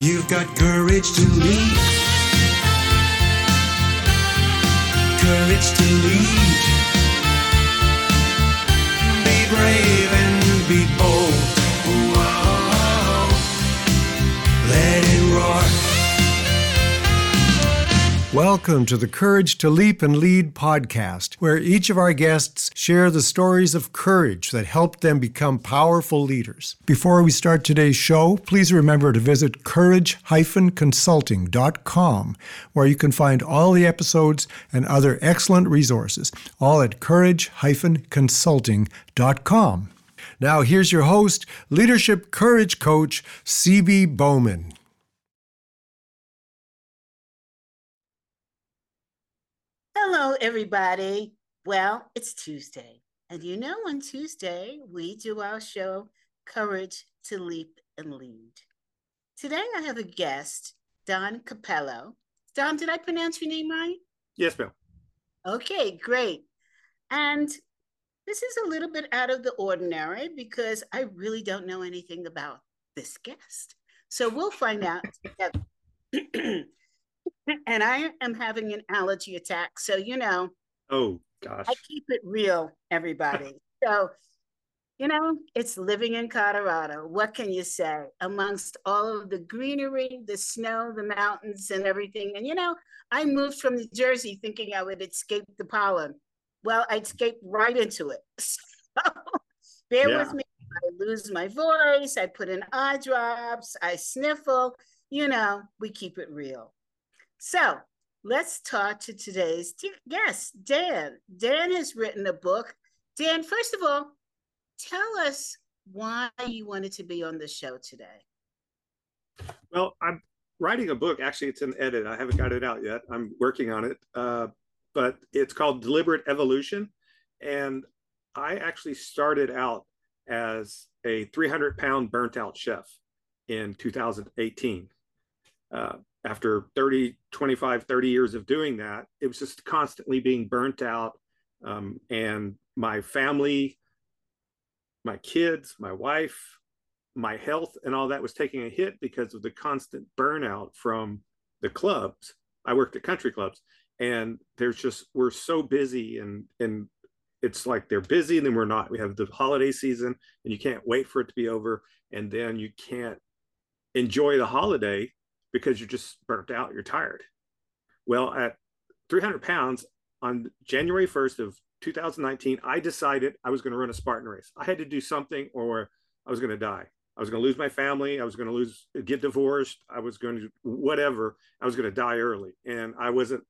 You've got courage to lead. Courage to lead. Welcome to the Courage to Leap and Lead podcast, where each of our guests share the stories of courage that helped them become powerful leaders. Before we start today's show, please remember to visit courage-consulting.com, where you can find all the episodes and other excellent resources, all at courage-consulting.com. Now, here's your host, leadership courage coach, CB Bowman. Hello, everybody. Well, it's Tuesday. And you know, on Tuesday, we do our show, Courage to Leap and Lead. Today, I have a guest, Don Capello. Don, did I pronounce your name right? Yes, ma'am. Okay, great. And this is a little bit out of the ordinary because I really don't know anything about this guest. So we'll find out together. and I am having an allergy attack. So, you know, Oh gosh. I keep it real, everybody. so, you know, it's living in Colorado. What can you say? Amongst all of the greenery, the snow, the mountains, and everything. And, you know, I moved from New Jersey thinking I would escape the pollen. Well, I escaped right into it. So, bear Yeah. with me. I lose my voice. I put in eye drops. I sniffle. You know, we keep it real. So let's talk to today's guest, Dan. Dan has written a book. Dan, first of all, tell us why you wanted to be on the show today. Well, I'm writing a book. Actually, it's an edit. I haven't got it out yet. I'm working on it. Uh, but it's called Deliberate Evolution. And I actually started out as a 300 pound burnt out chef in 2018. Uh, after 30, 25, 30 years of doing that, it was just constantly being burnt out. Um, and my family, my kids, my wife, my health and all that was taking a hit because of the constant burnout from the clubs. I worked at country clubs and there's just we're so busy and and it's like they're busy and then we're not. We have the holiday season and you can't wait for it to be over and then you can't enjoy the holiday because you're just burnt out, you're tired. Well, at 300 pounds on January 1st of 2019, I decided I was going to run a Spartan race. I had to do something or I was going to die. I was going to lose my family. I was going to lose, get divorced. I was going to whatever. I was going to die early, and I wasn't.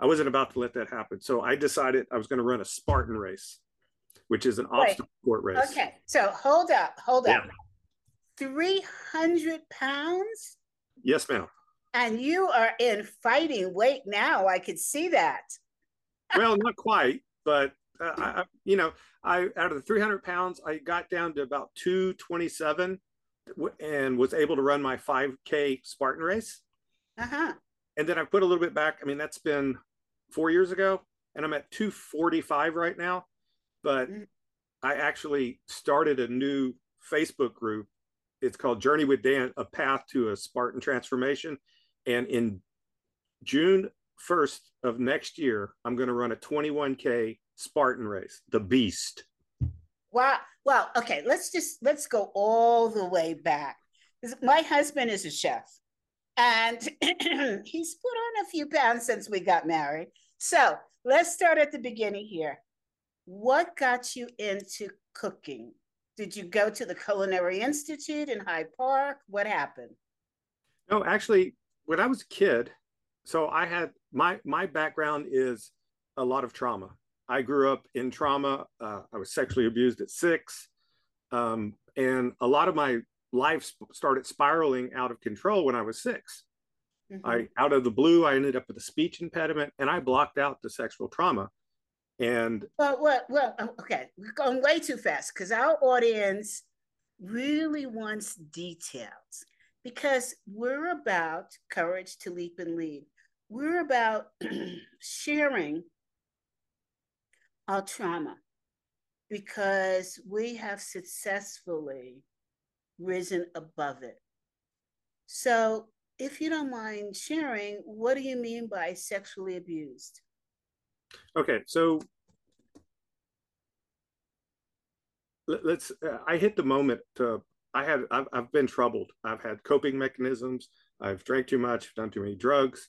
I wasn't about to let that happen. So I decided I was going to run a Spartan race, which is an Wait. obstacle court race. Okay, so hold up, hold up. 300 pounds? Yes, ma'am. And you are in fighting weight now. I could see that. Well, not quite, but uh, I, you know, I out of the 300 pounds, I got down to about 227, and was able to run my 5K Spartan race. Uh huh. and then I put a little bit back. I mean, that's been four years ago, and I'm at 245 right now. But Mm. I actually started a new Facebook group. It's called Journey with Dan: A Path to a Spartan Transformation. And in June 1st of next year, I'm going to run a 21k Spartan race, the Beast. Wow. Well, okay, let's just let's go all the way back. My husband is a chef and he's put on a few pounds since we got married. So let's start at the beginning here. What got you into cooking? Did you go to the Culinary Institute in Hyde Park? What happened? No, actually, when I was a kid, so I had my my background is a lot of trauma. I grew up in trauma. Uh, I was sexually abused at six, um, and a lot of my life sp- started spiraling out of control when I was 6 Mhm. I out of the blue, I ended up with a speech impediment, and I blocked out the sexual trauma. And Well, well, well, oh, okay, we're going way too fast because our audience really wants details because we're about courage to leap and lead. We're about sharing our trauma because we have successfully risen above it. So, if you don't mind sharing, what do you mean by sexually abused? Okay, so let- let's. Uh, I hit the moment. To, I had. I've, I've been troubled. I've had coping mechanisms. I've drank too much, done too many drugs,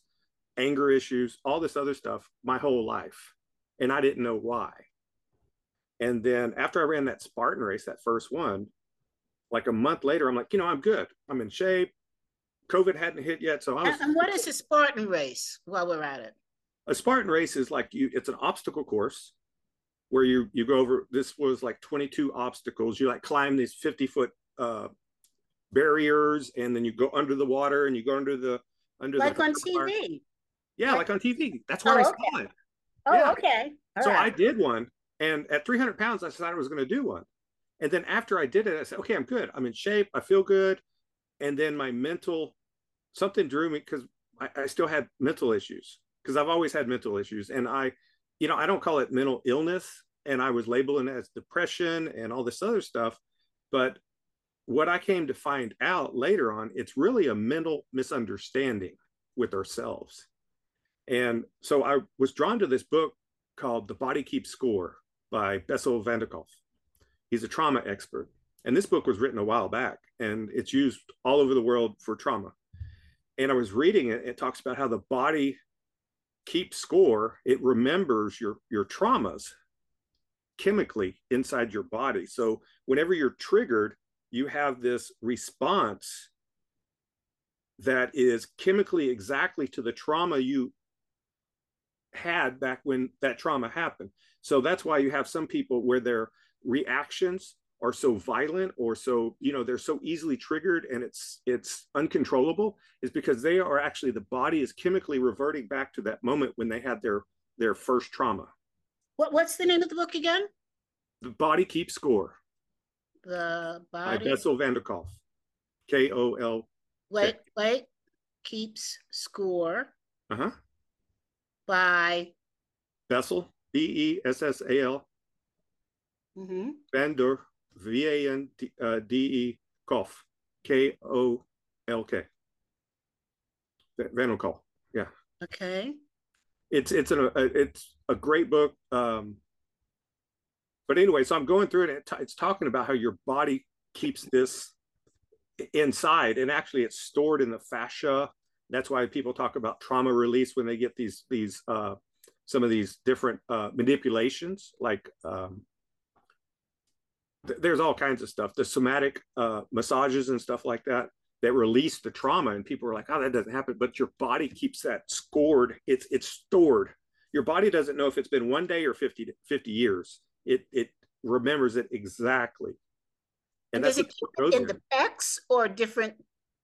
anger issues, all this other stuff my whole life, and I didn't know why. And then after I ran that Spartan race, that first one, like a month later, I'm like, you know, I'm good. I'm in shape. COVID hadn't hit yet, so I was. And what is a Spartan race while we're at it? A Spartan race is like you. It's an obstacle course where you you go over. This was like 22 obstacles. You like climb these 50 foot uh, barriers, and then you go under the water, and you go under the under Like the on bar. TV. Yeah, like on TV. That's where Oh, I okay. saw it. Oh, Yeah. okay. All so I did one, and at 300 pounds, I decided I was going to do one. And then after I did it, I said, okay, I'm good. I'm in shape. I feel good. And then my mental, something drew me because I, I still had mental issues because I've always had mental issues. And I, you know, I don't call it mental illness. And I was labeling it as depression and all this other stuff. But what I came to find out later on, it's really a mental misunderstanding with ourselves. And so I was drawn to this book called The Body Keeps Score by Bessel van der Kolk. He's a trauma expert. And this book was written a while back and it's used all over the world for trauma. And I was reading it, it talks about how the body keeps score, it remembers your, your traumas chemically inside your body. So whenever you're triggered, you have this response that is chemically exactly to the trauma you had back when that trauma happened. So that's why you have some people where their reactions are so violent or so you know they're so easily triggered and it's it's uncontrollable is because they are actually the body is chemically reverting back to that moment when they had their their first trauma What, what's the name of the book again? the body keeps score The body by. Bessel van der Kolk k-o-l Wait, wait. Keeps score uh-huh by. Bessel b-e-s-s-a-l Mhm. van der v-a-n-d-e Kolk k-o-l-k Kolk yeah. Okay. it's it's an, a it's a great book um but anyway so i'm going through it and it it's talking about how your body keeps this inside and actually it's stored in the fascia. That's why people talk about trauma release when they get these these uh some of these different uh manipulations like um th- there's all kinds of stuff the somatic uh massages and stuff like that that release the trauma and people are like oh that doesn't happen but your body keeps that scored it's it's stored. Your body doesn't know if it's been one day or 50 50 years. It it remembers it exactly. And and, does that's it keep it in the pecs or different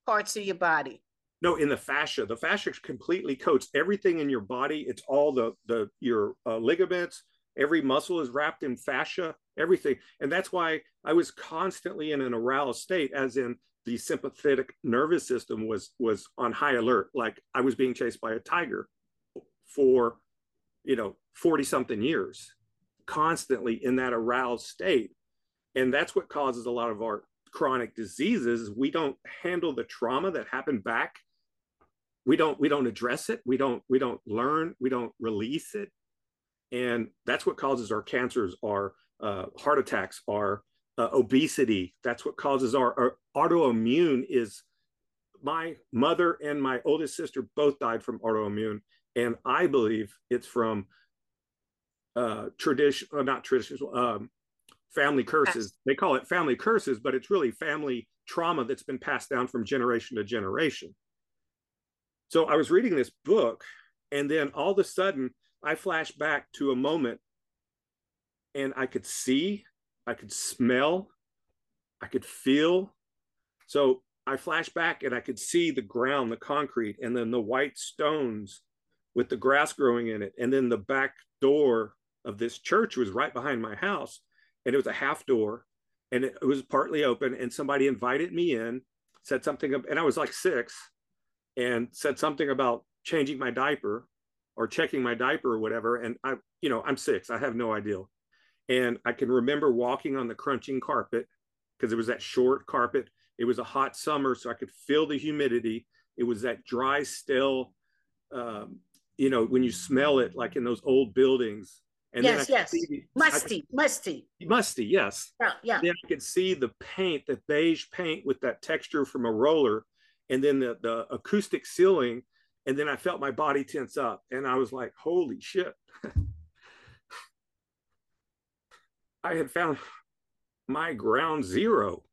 parts of your body? no in the fascia. The fascia completely coats. Everything in your body it's all the the your uh, ligaments every muscle is wrapped in fascia everything. And that's why i was constantly in an aroused state as in the sympathetic nervous system was was on high alert like i was being chased by a tiger for you know 40 something years constantly in that aroused state. And that's what causes a lot of our chronic diseases. We don't handle the trauma that happened back. We don't we don't address it. We don't we don't learn. We don't release it and that's what causes our cancers our uh, heart attacks our uh, obesity. That's what causes our, our autoimmune is my mother and my oldest sister both died from autoimmune. And i believe it's from uh tradition uh, not traditional um family curses. They call it family curses but it's really family trauma that's been passed down from generation to generation. So I was reading this book, and then all of a sudden, I flashed back to a moment, and I could see, I could smell, I could feel. So I flashed back, and I could see the ground, the concrete, and then the white stones with the grass growing in it. And then the back door of this church was right behind my house, and it was a half door, and it was partly open. And somebody invited me in, said something, and I was like six and said something about changing my diaper or checking my diaper or whatever. And I, you know, I'm six, I have no idea. And I can remember walking on the crunching carpet because it was that short carpet It was a hot summer, so I could feel the humidity. It was that dry, still, um, you know, when you smell it, like in those old buildings. And yes, yes, see, musty, could, musty, musty. Yes. Yeah, yeah. Then I could see the paint, the beige paint with that texture from a roller, and then the the acoustic ceiling, and then I felt my body tense up, and I was like, "Holy shit!" I had found my ground zero,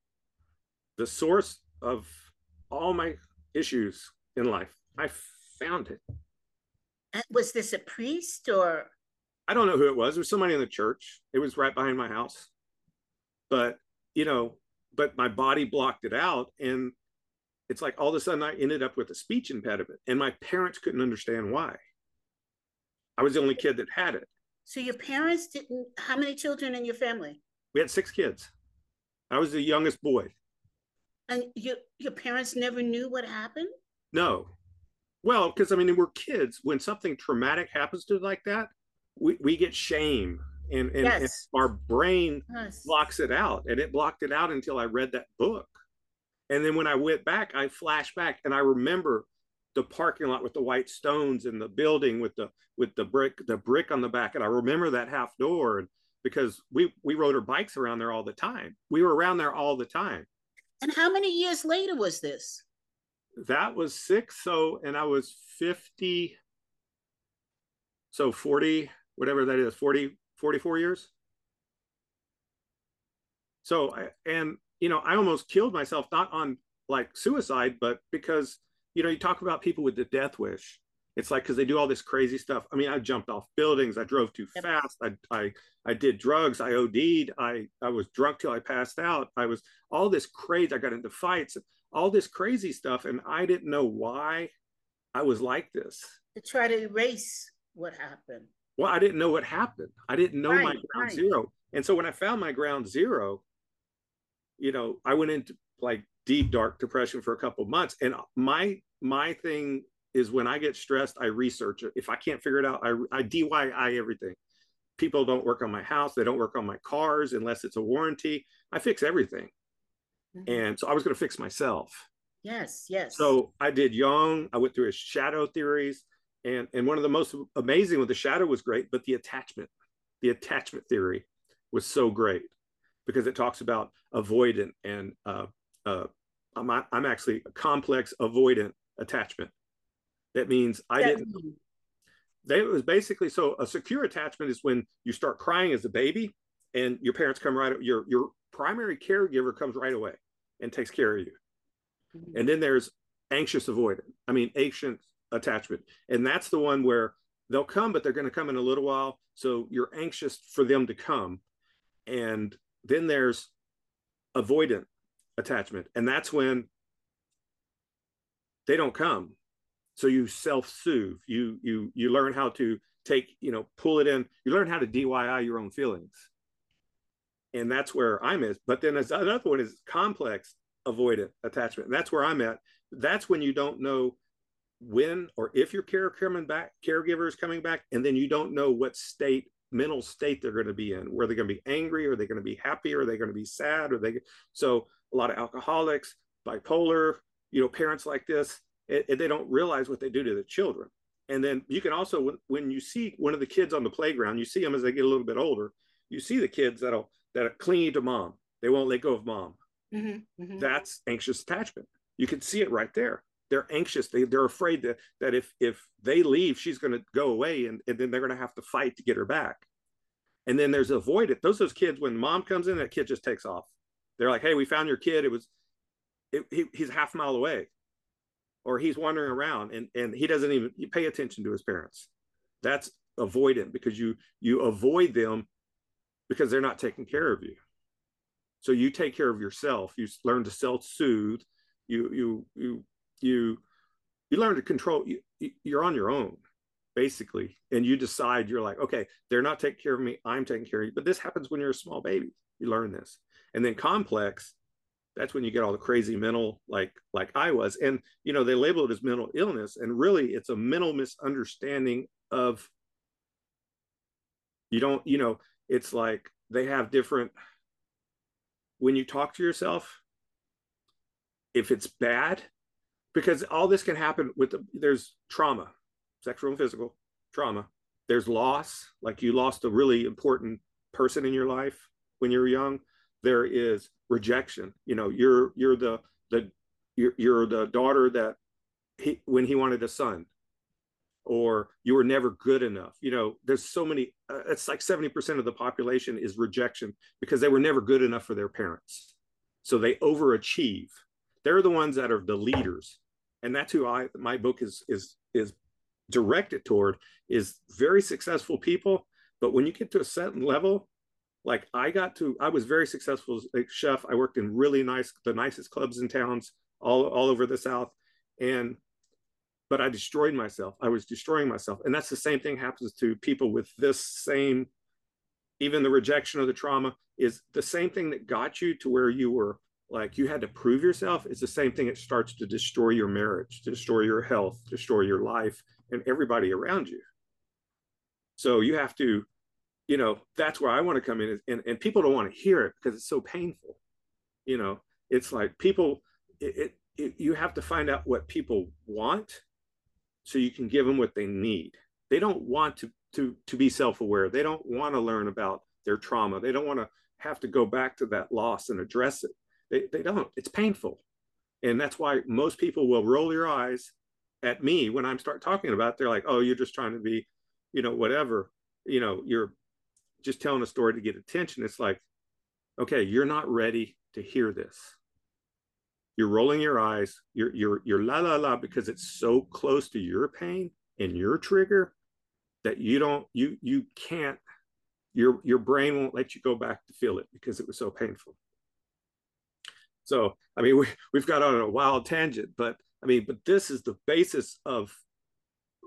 the source of all my issues in life. I found it. Uh, was this a priest or? I don't know who it was. It was somebody in the church. It was right behind my house. But, you know, but my body blocked it out. And it's like all of a sudden I ended up with a speech impediment. And my parents couldn't understand why. I was the only kid that had it. So your parents didn't, how many children in your family? We had six kids. I was the youngest boy. And your your parents never knew what happened? No. Well, because I mean, we're kids. When something traumatic happens to like that, we, we get shame and, and, yes. and our brain yes. blocks it out. And it blocked it out until I read that book. And then when I went back, I flashed back and I remember the parking lot with the white stones and the building with the with the brick the brick on the back. And i remember that half door and because we we rode our bikes around there all the time. We were around there all the time. And how many years later was this? That was six. So and i was 50 so 40 whatever that is 40 44 years. So and you know i almost killed myself not on like suicide but because you know, you talk about people with the death wish. It's like because they do all this crazy stuff. I mean, I jumped off buildings, I drove too fast, I I I did drugs, I OD'd, I I was drunk till I passed out. I was all this crazy. I got into fights, all this crazy stuff, and I didn't know why I was like this. To try to erase what happened. Well, I didn't know what happened. I didn't know right, my ground right. zero. And so when I found my ground zero, you know, I went into like deep dark depression for a couple months and my my thing is when i get stressed i research it. If i can't figure it out i, I diy everything. People don't work on my house they don't work on my cars unless it's a warranty. I fix everything. Mm-hmm. and so i was going to fix myself. Yes yes. So i did Jung i went through his shadow theories and and one of the most amazing with the shadow was great but the attachment the attachment theory was so great because it talks about avoidant and uh, uh, I'm, I'm actually a complex avoidant attachment. That means I that didn't. They, it was basically so a secure attachment is when you start crying as a baby and your parents come right your your primary caregiver comes right away and takes care of you. Mm-hmm. And then there's anxious avoidant. I mean anxious attachment. And that's the one where they'll come but they're going to come in a little while so you're anxious for them to come. And then there's avoidant attachment. And that's when they don't come. So you self-soothe. You you you learn how to take, you know, pull it in. You learn how to DIY your own feelings. And that's where I'm at. But then there's another one is complex avoidant attachment. And that's where I'm at. That's when you don't know when or if your care coming back, caregiver is coming back, and then you don't know what state mental state they're going to be in. Where they're going to be angry, or are they going to be happy, or are they going to be sad, or they so a lot of alcoholics, bipolar, you know, parents like this, it, they don't realize what they do to the children. And then you can also, when, when you see one of the kids on the playground, you see them as they get a little bit older. You see the kids that'll that are clingy to mom. They won't let go of mom. Mm-hmm, mm-hmm. That's anxious attachment. You can see it right there. They're anxious. They, they're afraid that that if if they leave, she's going to go away, and, and then they're going to have to fight to get her back. And then there's avoidant. Those those kids when mom comes in, that kid just takes off they're like, "Hey, we found your kid. It was, it, he, he's half a mile away, or he's wandering around, and and he doesn't even pay attention to his parents. That's avoidant because you you avoid them because they're not taking care of you. So you take care of yourself. You learn to self-soothe. You you you you you learn to control. You, you're on your own basically. And you decide you're like okay they're not taking care of me i'm taking care of you. But this happens when you're a small baby you learn this. And then complex that's when you get all the crazy mental like like i was. And you know they label it as mental illness. And really it's a mental misunderstanding of you don't you know it's like they have different when you talk to yourself if it's bad, because all this can happen with the, there's trauma, sexual and physical trauma. There's loss, like you lost a really important person in your life when you were young. There is rejection. You know, you're you're the the you're, you're the daughter that he when he wanted a son or you were never good enough you know there's so many uh, it's like 70% of the population is rejection because they were never good enough for their parents so they overachieve they're the ones that are the leaders and that's who i my book is is is directed toward is very successful people but when you get to a certain level like i got to i was very successful as a chef i worked in really nice the nicest clubs in towns all all over the south and but I destroyed myself. I was destroying myself. And that's the same thing happens to people with this same, even the rejection of the trauma is the same thing that got you to where you were like you had to prove yourself. It's the same thing it starts to destroy your marriage, to destroy your health, destroy your life, and everybody around you. So you have to, you know, that's where I want to come in. And, and people don't want to hear it because it's so painful. You know, it's like people, it, it you have to find out what people want so you can give them what they need they don't want to to to be self-aware they don't want to learn about their trauma they don't want to have to go back to that loss and address it they, they don't. It's painful. And that's why most people will roll your eyes at me when i'm start talking about it. they're like oh you're just trying to be you know whatever. You know you're just telling a story to get attention. It's like okay you're not ready to hear this. You're rolling your eyes. You're you're you're la la la because it's so close to your pain and your trigger that you don't you you can't your your brain won't let you go back to feel it because it was so painful so i mean we, we've got on a wild tangent but i mean but this is the basis of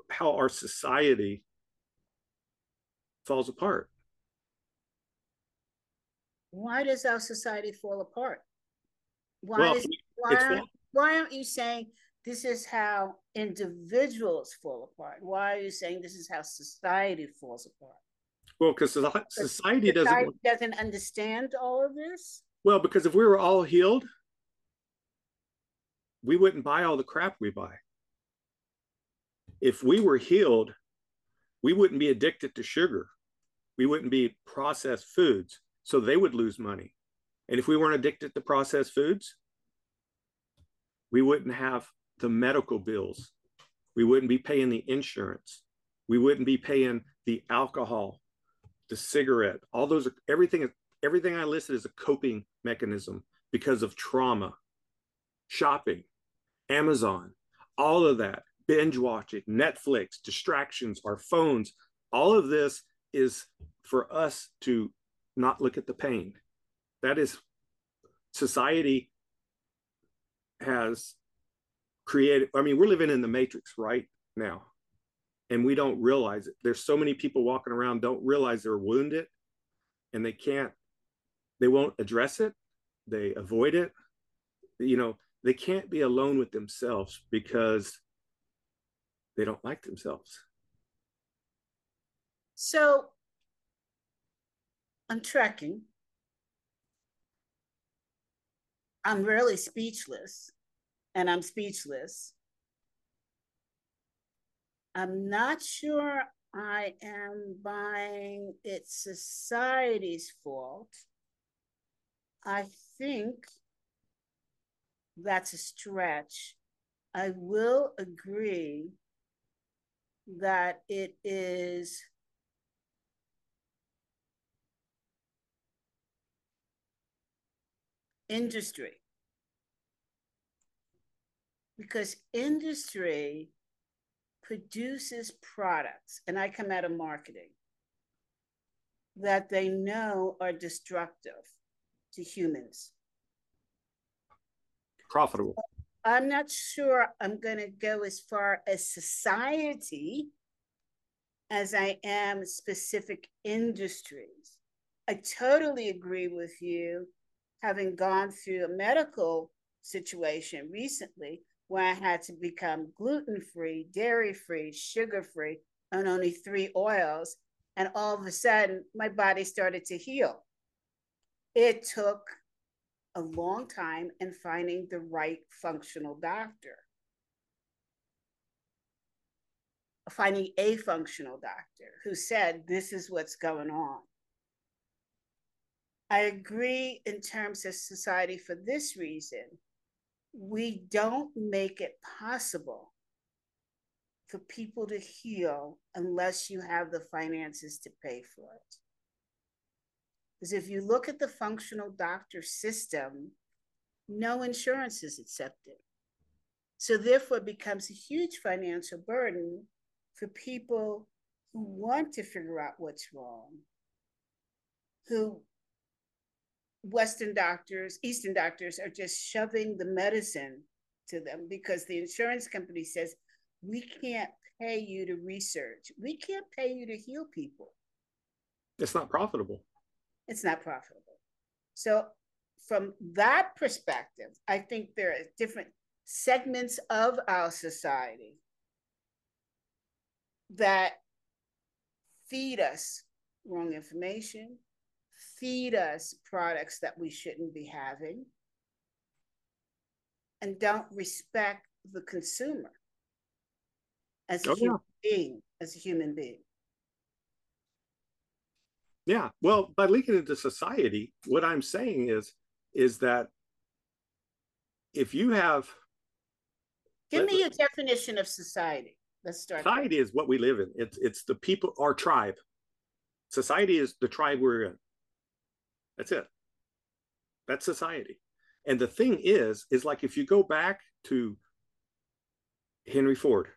how our society falls apart why does our society fall apart why well, is why aren't, why aren't you saying this is how individuals fall apart? Why are you saying this is how society falls apart? Well, because society, society doesn't doesn't understand all of this. Well, because if we were all healed, we wouldn't buy all the crap we buy. If we were healed, we wouldn't be addicted to sugar. We wouldn't be processed foods. So they would lose money. And if we weren't addicted to processed foods, we wouldn't have the medical bills. We wouldn't be paying the insurance. We wouldn't be paying the alcohol, the cigarette. All those everything. Everything I listed is a coping mechanism because of trauma, shopping, Amazon, all of that, binge watching, Netflix, distractions, our phones. All of this is for us to not look at the pain. That is society has created i mean we're living in the matrix right now and we don't realize it there's so many people walking around don't realize they're wounded and they can't they won't address it they avoid it you know they can't be alone with themselves because they don't like themselves so i'm tracking I'm really speechless, and I'm speechless. I'm not sure I am buying it's society's fault. I think that's a stretch. I will agree that it is industry. Because industry produces products, and I come out of marketing, that they know are destructive to humans. Profitable. I'm not sure I'm going to go as far as society as I am specific industries. I totally agree with you having gone through a medical situation recently where I had to become gluten free, dairy free, sugar free, and only three oils. And all of a sudden, my body started to heal. It took a long time in finding the right functional doctor. Finding a functional doctor who said, This is what's going on. I agree in terms of society for this reason. We don't make it possible for people to heal unless you have the finances to pay for it. Because if you look at the functional doctor system, no insurance is accepted. So, therefore, it becomes a huge financial burden for people who want to figure out what's wrong, who Western doctors, Eastern doctors are just shoving the medicine to them because the insurance company says, we can't pay you to research. We can't pay you to heal people. It's not profitable. It's not profitable. So, from that perspective, I think there are different segments of our society that feed us wrong information, feed us products that we shouldn't be having, and don't respect the consumer as a oh, human yeah. being, as a human being. Yeah. Well, by linking it to society, what I'm saying is, is that if you have give me a definition of society. Let's start. Society there. is what we live in. It's it's the people, our tribe. Society is the tribe we're in. That's it. That's society. And the thing is, is like if you go back to Henry Ford,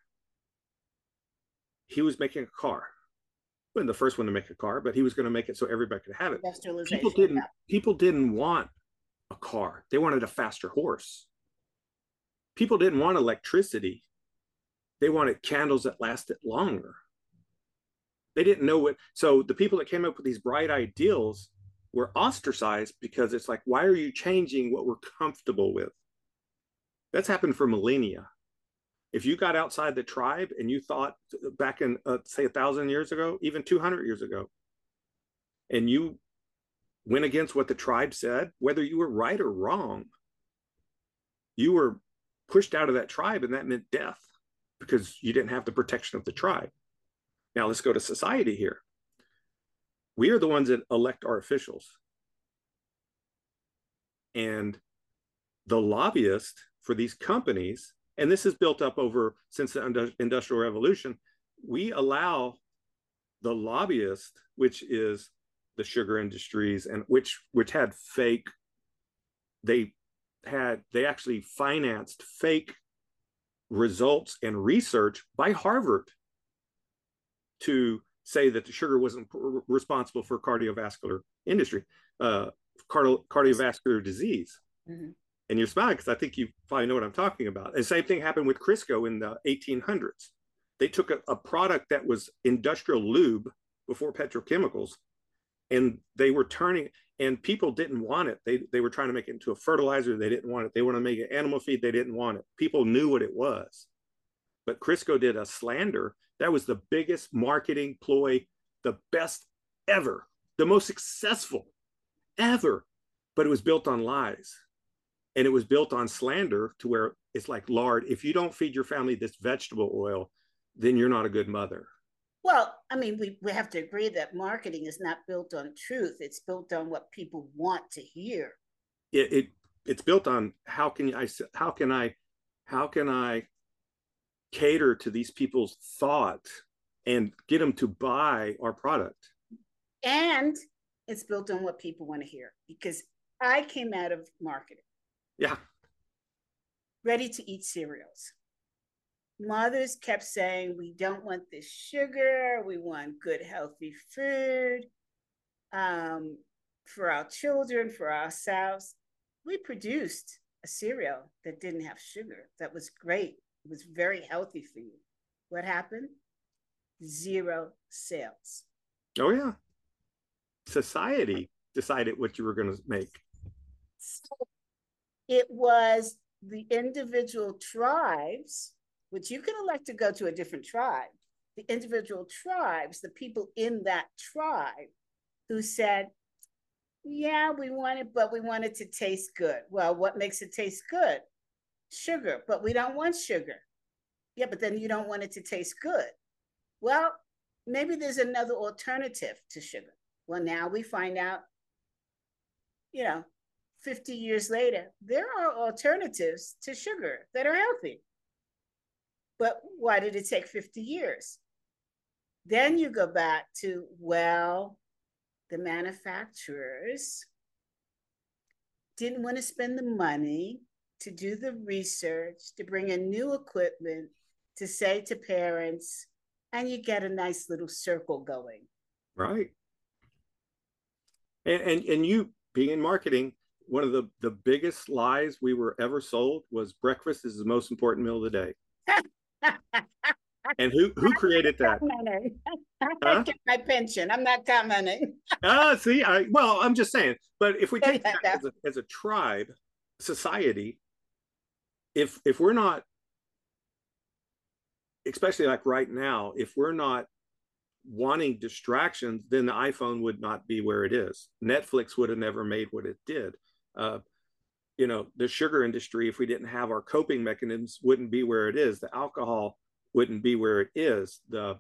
he was making a car. Wasn't the first one to make a car, but he was going to make it so everybody could have it. People didn't. Yeah. People didn't want a car. They wanted a faster horse. People didn't want electricity. They wanted candles that lasted longer. They didn't know what. So the people that came up with these bright ideals were ostracized because it's like, why are you changing what we're comfortable with? That's happened for millennia. If you got outside the tribe and you thought back in, uh, say, a thousand years ago, even 200 years ago, and you went against what the tribe said, whether you were right or wrong, you were pushed out of that tribe and that meant death because you didn't have the protection of the tribe. Now let's go to society here we are the ones that elect our officials. And the lobbyist for these companies, and this is built up over since the Industrial Revolution, we allow the lobbyist, which is the sugar industries, and which which had fake, they had they actually financed fake results and research by Harvard to say that the sugar wasn't responsible for cardiovascular industry, uh, cardio- cardiovascular disease. Mm-hmm. And you're smiling because I think you probably know what I'm talking about. And same thing happened with Crisco in the 1800s. They took a, a product that was industrial lube before petrochemicals, and they were turning. And people didn't want it. They they were trying to make it into a fertilizer. They didn't want it. They want to make it animal feed. They didn't want it. People knew what it was. But Crisco did a slander that was the biggest marketing ploy, the best ever, the most successful ever. But it was built on lies. And it was built on slander to where it's like lard. If you don't feed your family this vegetable oil, then you're not a good mother. Well, I mean, we, we have to agree that marketing is not built on truth. It's built on what people want to hear. It, it it's built on how can I how can I how can I cater to these people's thought and get them to buy our product. And it's built on what people want to hear because I came out of marketing. Yeah. Ready to eat cereals. Mothers kept saying, We don't want this sugar. We want good, healthy food um, for our children, for ourselves. We produced a cereal that didn't have sugar, that was great it was very healthy for you. What happened? Zero sales. Oh, yeah. Society decided what you were going to make. So it was the individual tribes, which you can elect to go to a different tribe, the individual tribes, the people in that tribe who said, yeah, we want it, but we want it to taste good. Well, what makes it taste good? Sugar, but we don't want sugar. Yeah, but then you don't want it to taste good. Well, maybe there's another alternative to sugar. Well, now we find out, you know, 50 years later, there are alternatives to sugar that are healthy. But why did it take 50 years? Then you go back to, well, the manufacturers didn't want to spend the money to do the research, to bring in new equipment, to say to parents, and you get a nice little circle going. Right. And and, and you being in marketing, one of the, the biggest lies we were ever sold was breakfast is the most important meal of the day. and who who created that? Huh? Get my pension. I'm not commenting. Ah, see, I well, I'm just saying. But if we take that as a, as a tribe, society, if if we're not, especially like right now, if we're not wanting distractions, then the iPhone would not be where it is. Netflix would have never made what it did. Uh, you know, the sugar industry, if we didn't have our coping mechanisms, wouldn't be where it is. The alcohol wouldn't be where it is. The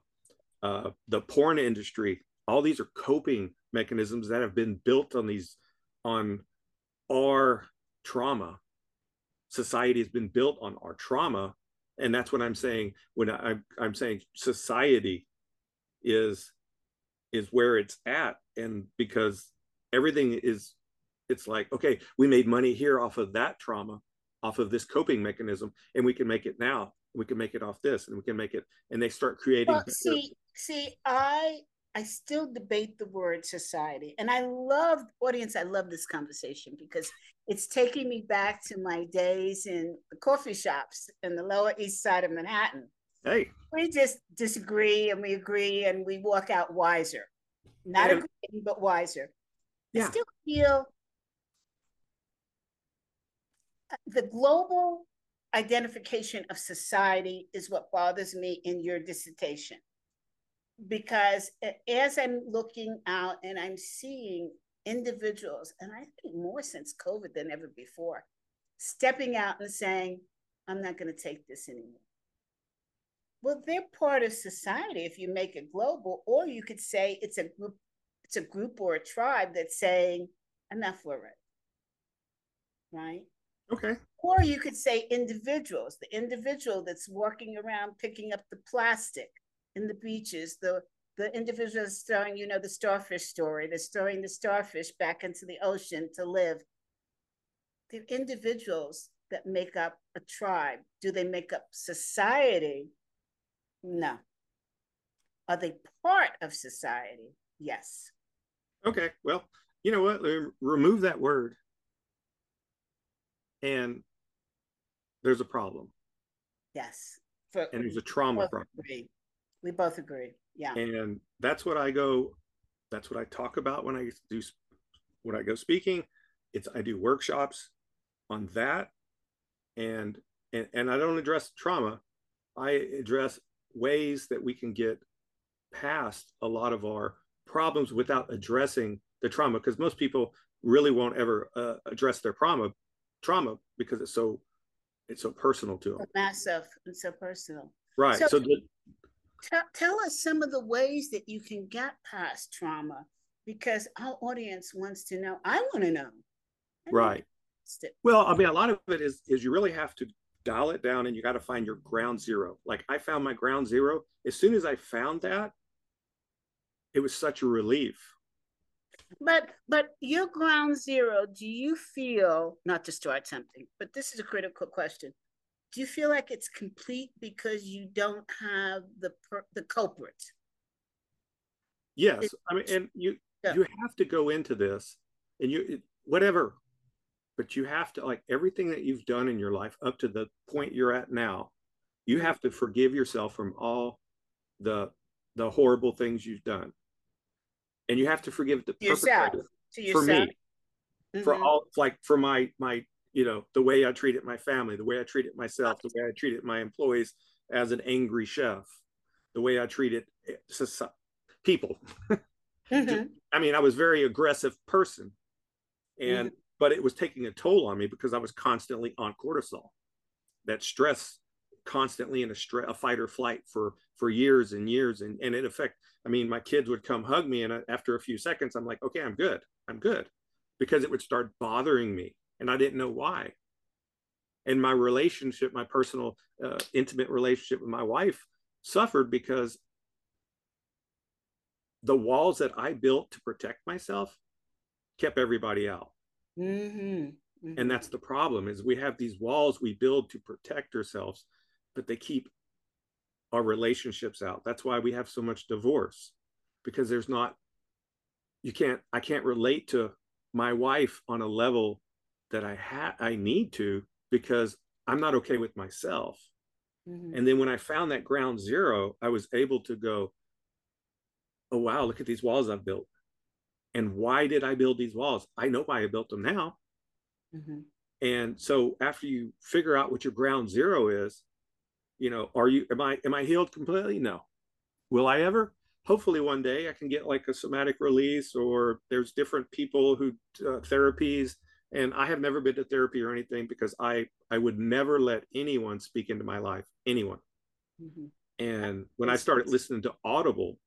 uh, the porn industry, all these are coping mechanisms that have been built on these on our trauma. Society has been built on our trauma, and that's what I'm saying when I'm I'm saying society is is where it's at, and because everything is it's like okay we made money here off of that trauma off of this coping mechanism and we can make it now. We can make it off this and we can make it and they start creating well, see see i i still debate the word society and i love audience i love this conversation because it's taking me back to my days in the coffee shops in the lower east side of manhattan. Hey. We just disagree and we agree and we walk out wiser. Not yeah. agreeing but wiser. Yeah. i still feel the global identification of society is what bothers me in your dissertation. Because as I'm looking out and I'm seeing individuals, and I think more since COVID than ever before, stepping out and saying, I'm not going to take this anymore. Well, they're part of society if you make it global, or you could say it's a group, it's a group or a tribe that's saying, enough for it. Right? Okay. Or you could say individuals, the individual that's walking around picking up the plastic in the beaches, the the individual is throwing, you know, the starfish story, they're throwing the starfish back into the ocean to live. The individuals that make up a tribe, do they make up society? No. Are they part of society? Yes. Okay. Well, you know what? Remove that word and there's a problem. Yes. For, and there's a trauma problem. Agree. We both agree. Yeah. And that's what I go, that's what I talk about when I do, when I go speaking. It's, I do workshops on that. And, and, and I don't address trauma. I address ways that we can get past a lot of our problems without addressing the trauma because most people really won't ever uh, address their trauma trauma because it's so it's so personal to them. Massive and so personal. Right. So, so the, t- tell us some of the ways that you can get past trauma because our audience wants to know. I want to know. right. Well, I mean, a lot of it is is you really have to dial it down and you got to find your ground zero. Like I found my ground zero. As soon as I found that, it was such a relief but but your ground zero, do you feel not to start something, but this is a critical question. Do you feel like it's complete because you don't have the the culprit? Yes, I mean, and you yeah. you have to go into this, and you whatever, but you have to like everything that you've done in your life up to the point you're at now. You have to forgive yourself from all the the horrible things you've done and you have to forgive the yourself to yourself. for me mm-hmm. for all like for my my you know the way i treated my family the way i treated myself the way i treated my employees as an angry chef the way i treated people mm-hmm. i mean i was very aggressive person and mm-hmm. but it was taking a toll on me because I was constantly on cortisol. That stress constantly in a stress a fight or flight for for years and years and and it affect i mean my kids would come hug me and after a few seconds i'm like okay i'm good i'm good because it would start bothering me and i didn't know why and my relationship my personal uh, intimate relationship with my wife suffered because the walls that i built to protect myself kept everybody out mm-hmm. Mm-hmm. and that's the problem is we have these walls we build to protect ourselves but they keep our relationships out that's why we have so much divorce because there's not you can't i can't relate to my wife on a level that i had i need to because I'm not okay with myself. Mm-hmm. And then when I found that ground zero, I was able to go, oh, wow, look at these walls I've built. And why did I build these walls? I know why I built them now. Mm-hmm. And so after you figure out what your ground zero is, you know, are you, am I, am I healed completely? No. Will I ever? Hopefully one day I can get like a somatic release or there's different people who uh, therapies and i have never been to therapy or anything because i i would never let anyone speak into my life anyone mm-hmm. and when i started listening to audible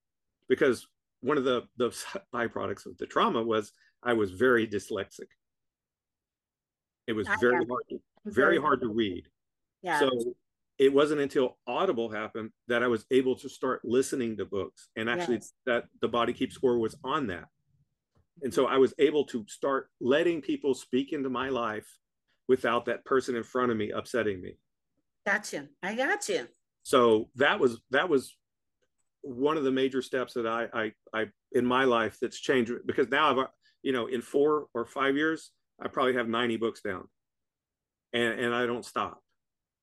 because one of the the byproducts of the trauma was i was very dyslexic it was very hard to, very hard to read yeah so it wasn't until audible happened that i was able to start listening to books and actually yes. that the body keep score was on that and so I was able to start letting people speak into my life without that person in front of me upsetting me. Gotcha. I got you. So that was that was one of the major steps that I I, I in my life that's changed because now I've you know in four or five years I probably have 90 books down, and and I don't stop.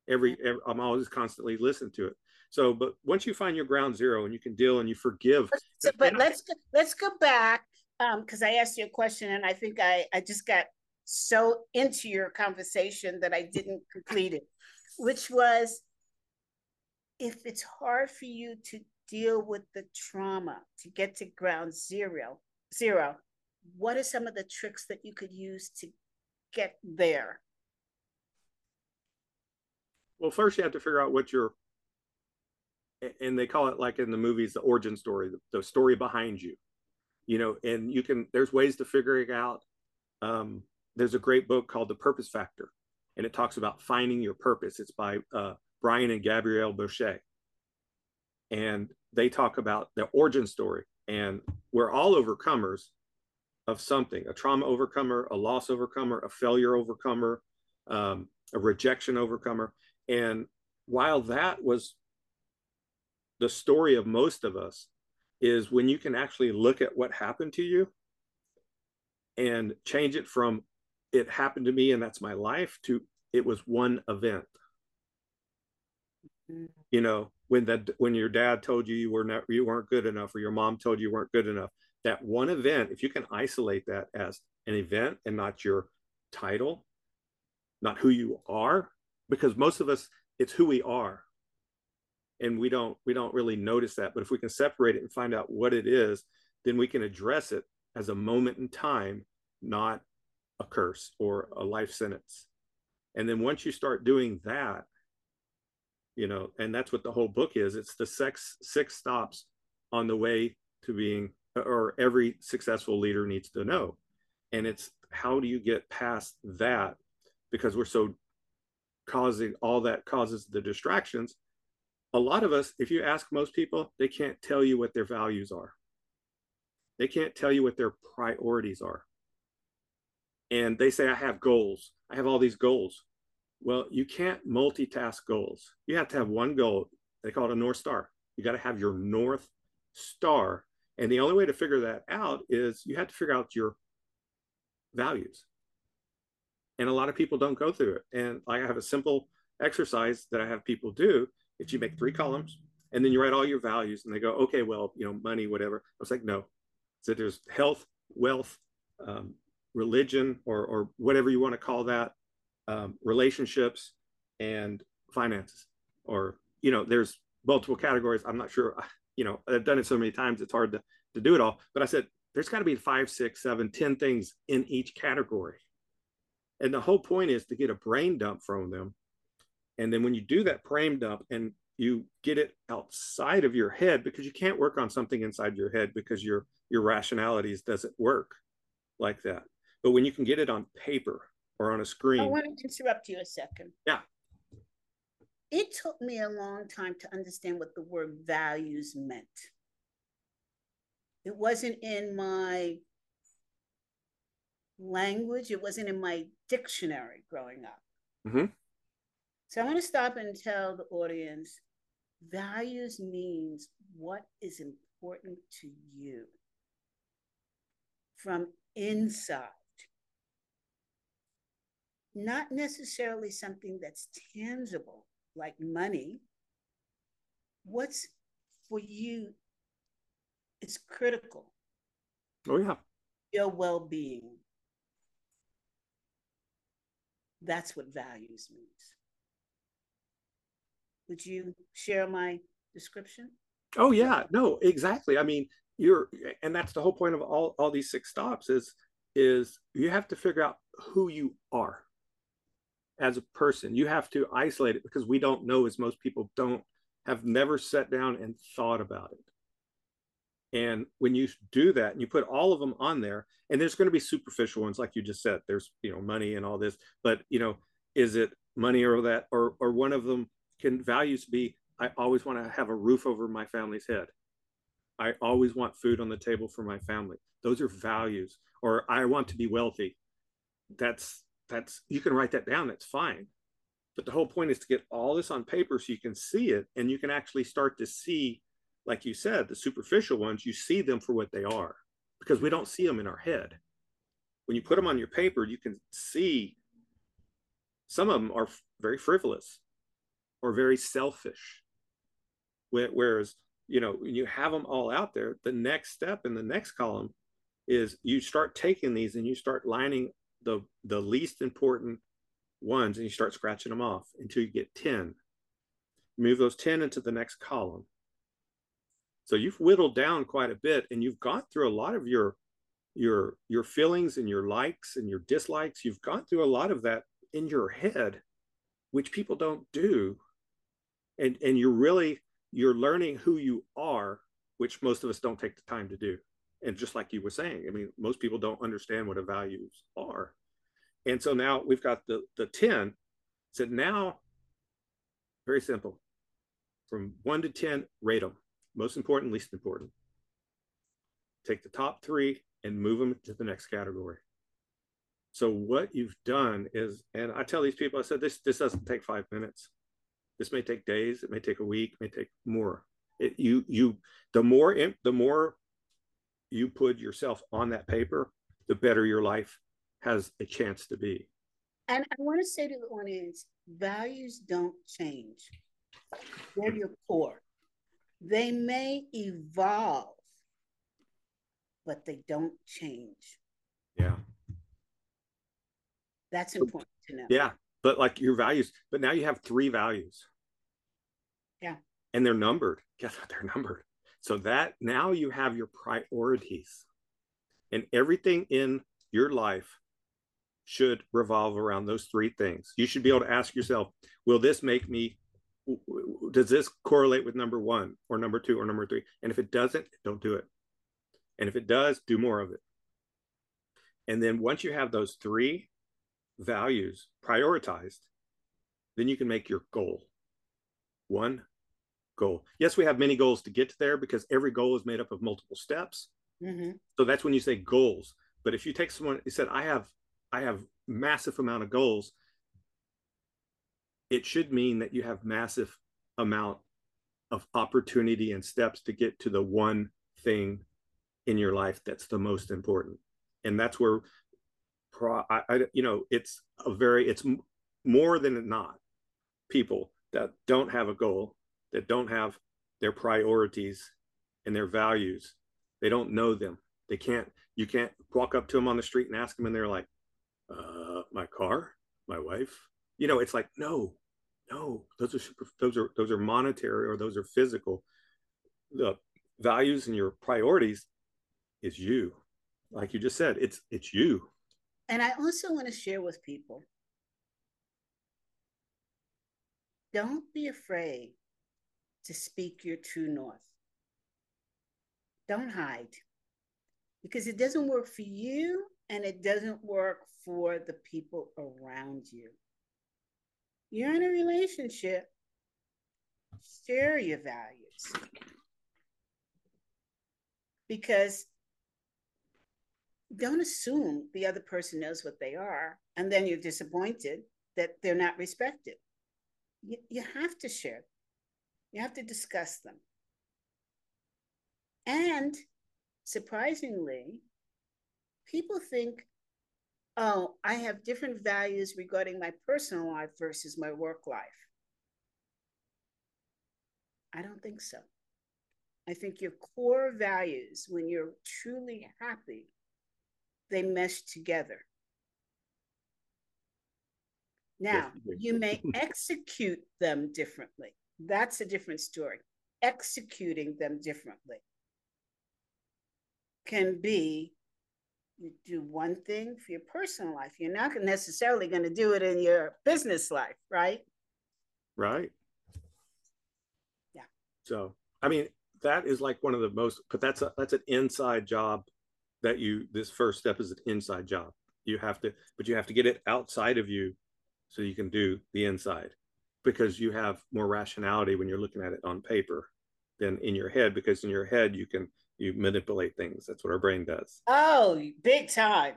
Every, every I'm always constantly listening to it. So, but once you find your ground zero and you can deal and you forgive. So, but let's let's go back Um, because um, I asked you a question and I think I, I just got so into your conversation that I didn't complete it, which was if it's hard for you to deal with the trauma to get to ground zero, zero, what are some of the tricks that you could use to get there? Well, first you have to figure out what your and they call it like in the movies the origin story, the, the story behind you. You know and you can there's ways to figure it out. Um, there's a great book called the purpose factor and it talks about finding your purpose. It's by uh, brian and gabrielle bosché and they talk about the origin story and we're all overcomers of something a trauma overcomer a loss overcomer a failure overcomer um, a rejection overcomer and while that was the story of most of us is when you can actually look at what happened to you and change it from it happened to me and that's my life to it was one event mm-hmm. you know when that when your dad told you you were not you weren't good enough or your mom told you you weren't good enough that one event if you can isolate that as an event and not your title not who you are because most of us it's who we are. And we don't we don't really notice that. But if we can separate it and find out what it is then we can address it as a moment in time not a curse or a life sentence. And then once you start doing that you know and that's what the whole book is. It's the six six stops on the way to being or every successful leader needs to know. And it's how do you get past that? Because we're so causing all that causes the distractions a lot of us, if you ask most people, they can't tell you what their values are. They can't tell you what their priorities are. And they say, I have goals. I have all these goals. Well, you can't multitask goals. You have to have one goal. They call it a North Star. You got to have your North Star. And the only way to figure that out is you have to figure out your values. And a lot of people don't go through it. And I have a simple exercise that I have people do if you make three columns and then you write all your values and they go, okay, well, you know, money, whatever. I was like, no. So there's health, wealth, um, religion, or, or whatever you want to call that, um, relationships and finances. Or, you know, there's multiple categories. I'm not sure, you know, I've done it so many times, it's hard to, to do it all. But I said, there's got to be five, six, seven, ten things in each category. And the whole point is to get a brain dump from them. And then when you do that brain dump and you get it outside of your head, because you can't work on something inside your head because your your rationalities doesn't work like that. But when you can get it on paper or on a screen. Oh, I want to interrupt you a second. Yeah. It took me a long time to understand what the word values meant. It wasn't in my language, it wasn't in my dictionary growing up. Mm-hmm. So I want to stop and tell the audience values means what is important to you from inside. Not necessarily something that's tangible like money. What's for you it's critical. Oh yeah. Your well-being. That's what values means. Would you share my description? Oh yeah, no, exactly. I mean, you're and that's the whole point of all all these six stops is is you have to figure out who you are as a person. You have to isolate it because we don't know as most people don't have never sat down and thought about it. And when you do that and you put all of them on there, and there's going to be superficial ones, like you just said, there's, you know, money and all this, but, you know, is it money or that, or, or one of them can values be, I always want to have a roof over my family's head. I always want food on the table for my family. Those are values. Or I want to be wealthy. That's, that's, you can write that down. That's fine. But the whole point is to get all this on paper so you can see it and you can actually start to see like you said, the superficial ones, you see them for what they are because we don't see them in our head. When you put them on your paper, you can see some of them are very frivolous or very selfish. Whereas, you know, when you have them all out there, the next step in the next column is you start taking these and you start lining the the least important ones and you start scratching them off until you get 10 move those 10 into the next column so you've whittled down quite a bit and you've gone through a lot of your your your feelings and your likes and your dislikes. You've gone through a lot of that in your head, which people don't do. And and you're really you're learning who you are, which most of us don't take the time to do. And just like you were saying, I mean, most people don't understand what a values are. And so now we've got the the 10. So now, very simple. From one to 10, rate them most important, least important. Take the top three and move them to the next category. So what you've done is, and I tell these people, I said, this, this doesn't take five minutes. This may take days. It may take a week, may take more. It, you, you, the more, the more you put yourself on that paper, the better your life has a chance to be. And I want to say to the audience, values don't change. They're your core. They may evolve, but they don't change. Yeah. That's important to know. Yeah. But like your values, but now you have three values. Yeah. And they're numbered. Guess what? They're numbered. So that now you have your priorities. And everything in your life should revolve around those three things. You should be able to ask yourself, will this make me does this correlate with number one or number two or number three? And if it doesn't, don't do it. And if it does, do more of it. And then once you have those three values prioritized, then you can make your goal. One goal. Yes, we have many goals to get there because every goal is made up of multiple steps. Mm-hmm. So that's when you say goals. But if you take someone, you said, I have, I have massive amount of goals it should mean that you have massive amount of opportunity and steps to get to the one thing in your life that's the most important. And that's where pro, I, I, you know it's a very it's more than not people that don't have a goal that don't have their priorities and their values they don't know them. They can't you can't walk up to them on the street and ask them and they're like uh my car? My wife? You know it's like no no, those are super, those are those are monetary or those are physical. The values and your priorities is you. like you just said, it's it's you. And I also want to share with people don't be afraid to speak your true north. Don't hide because it doesn't work for you and it doesn't work for the people around you. You're in a relationship, share your values. Because don't assume the other person knows what they are and then you're disappointed that they're not respected. You, you have to share. You have to discuss them. And surprisingly people think oh i have different values regarding my personal life versus my work life i don't think so i think your core values when you're truly happy they mesh together. Now, you may execute them differently. That's a different story. Executing them differently can be you do one thing for your personal life. You're not necessarily going to do it in your business life, right? Right. Yeah. So, I mean, that is like one of the most, but that's a that's an inside job that you this first step is an inside job you have to but you have to get it outside of you so you can do the inside because you have more rationality when you're looking at it on paper than in your head because in your head you can you manipulate things. That's what our brain does. Oh big time.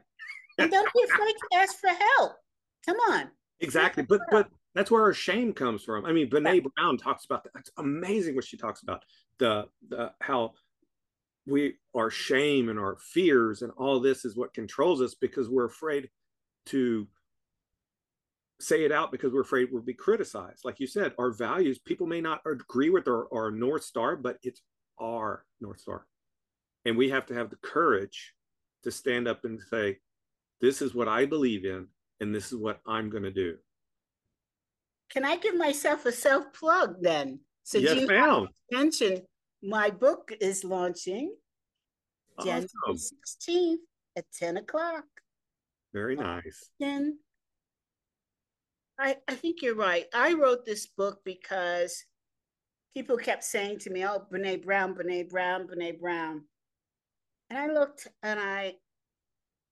And don't be afraid to ask for help. Come on. Exactly. But but that's where our shame comes from. I mean brene yeah. brown talks about that. It's amazing what she talks about. The the how we our shame and our fears and all this is what controls us because we're afraid to say it out because we're afraid we'll be criticized. Like you said our values people may not agree with our, our north star but it's our north star and we have to have the courage to stand up and say this is what i believe in and this is what i'm going to do can i give myself a self plug then so yes, you ma'am. mention my book is launching awesome. January 16th at 10 o'clock. Very nice. Then I, I think you're right. I wrote this book because people kept saying to me, oh, Brene Brown, Brene Brown, Brene Brown. And I looked and I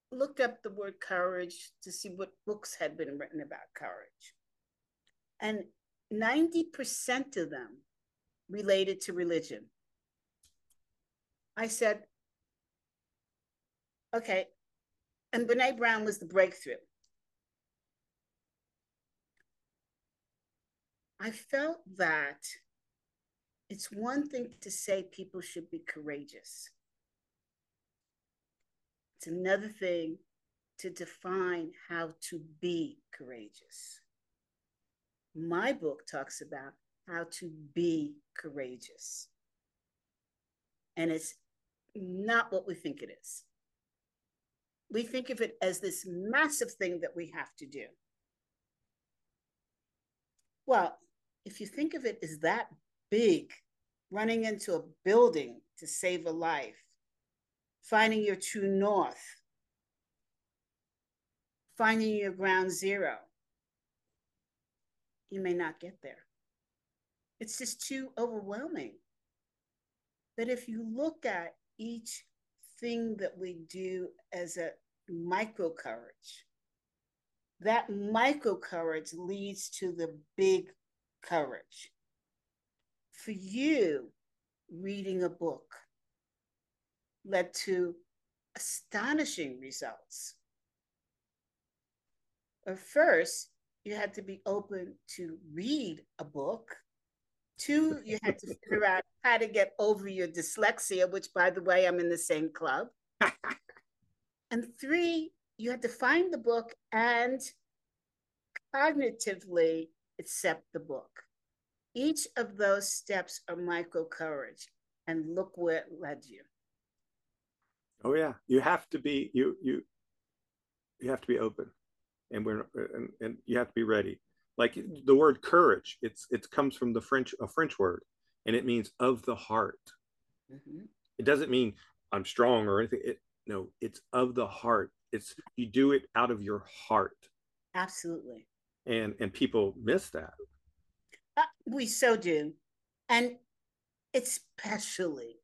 looked up the word courage to see what books had been written about courage. And 90% of them related to religion. I said, okay, and Brene Brown was the breakthrough. I felt that it's one thing to say people should be courageous. It's another thing to define how to be courageous. My book talks about how to be courageous. And it's not what we think it is. We think of it as this massive thing that we have to do. Well, if you think of it as that big, running into a building to save a life, finding your true north, finding your ground zero, you may not get there. It's just too overwhelming. But if you look at each thing that we do as a micro courage, that micro courage leads to the big courage. For you, reading a book led to astonishing results. But first, you had to be open to read a book Two, you had to figure out how to get over your dyslexia, which, by the way, I'm in the same club. and three, you had to find the book and cognitively accept the book. Each of those steps are micro courage, and look where it led you. Oh yeah, you have to be you you you have to be open, and we're and, and you have to be ready like the word courage it's it comes from the french a french word and it means of the heart mm-hmm. it doesn't mean i'm strong or anything it, no, it's of the heart. It's you do it out of your heart. Absolutely. And and people miss that. Uh, we so do. And especially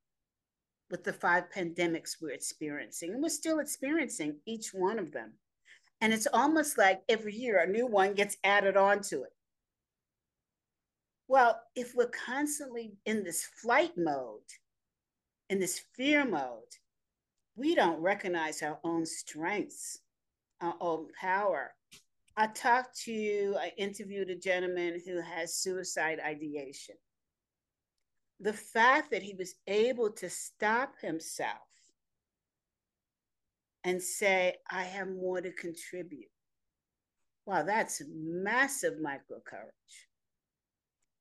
with the five pandemics we're experiencing, and we're still experiencing each one of them. And it's almost like every year a new one gets added on to it. Well, if we're constantly in this flight mode, in this fear mode, we don't recognize our own strengths, our own power. I talked to, I interviewed a gentleman who has suicide ideation. The fact that he was able to stop himself and say, I have more to contribute. Wow, that's massive micro courage.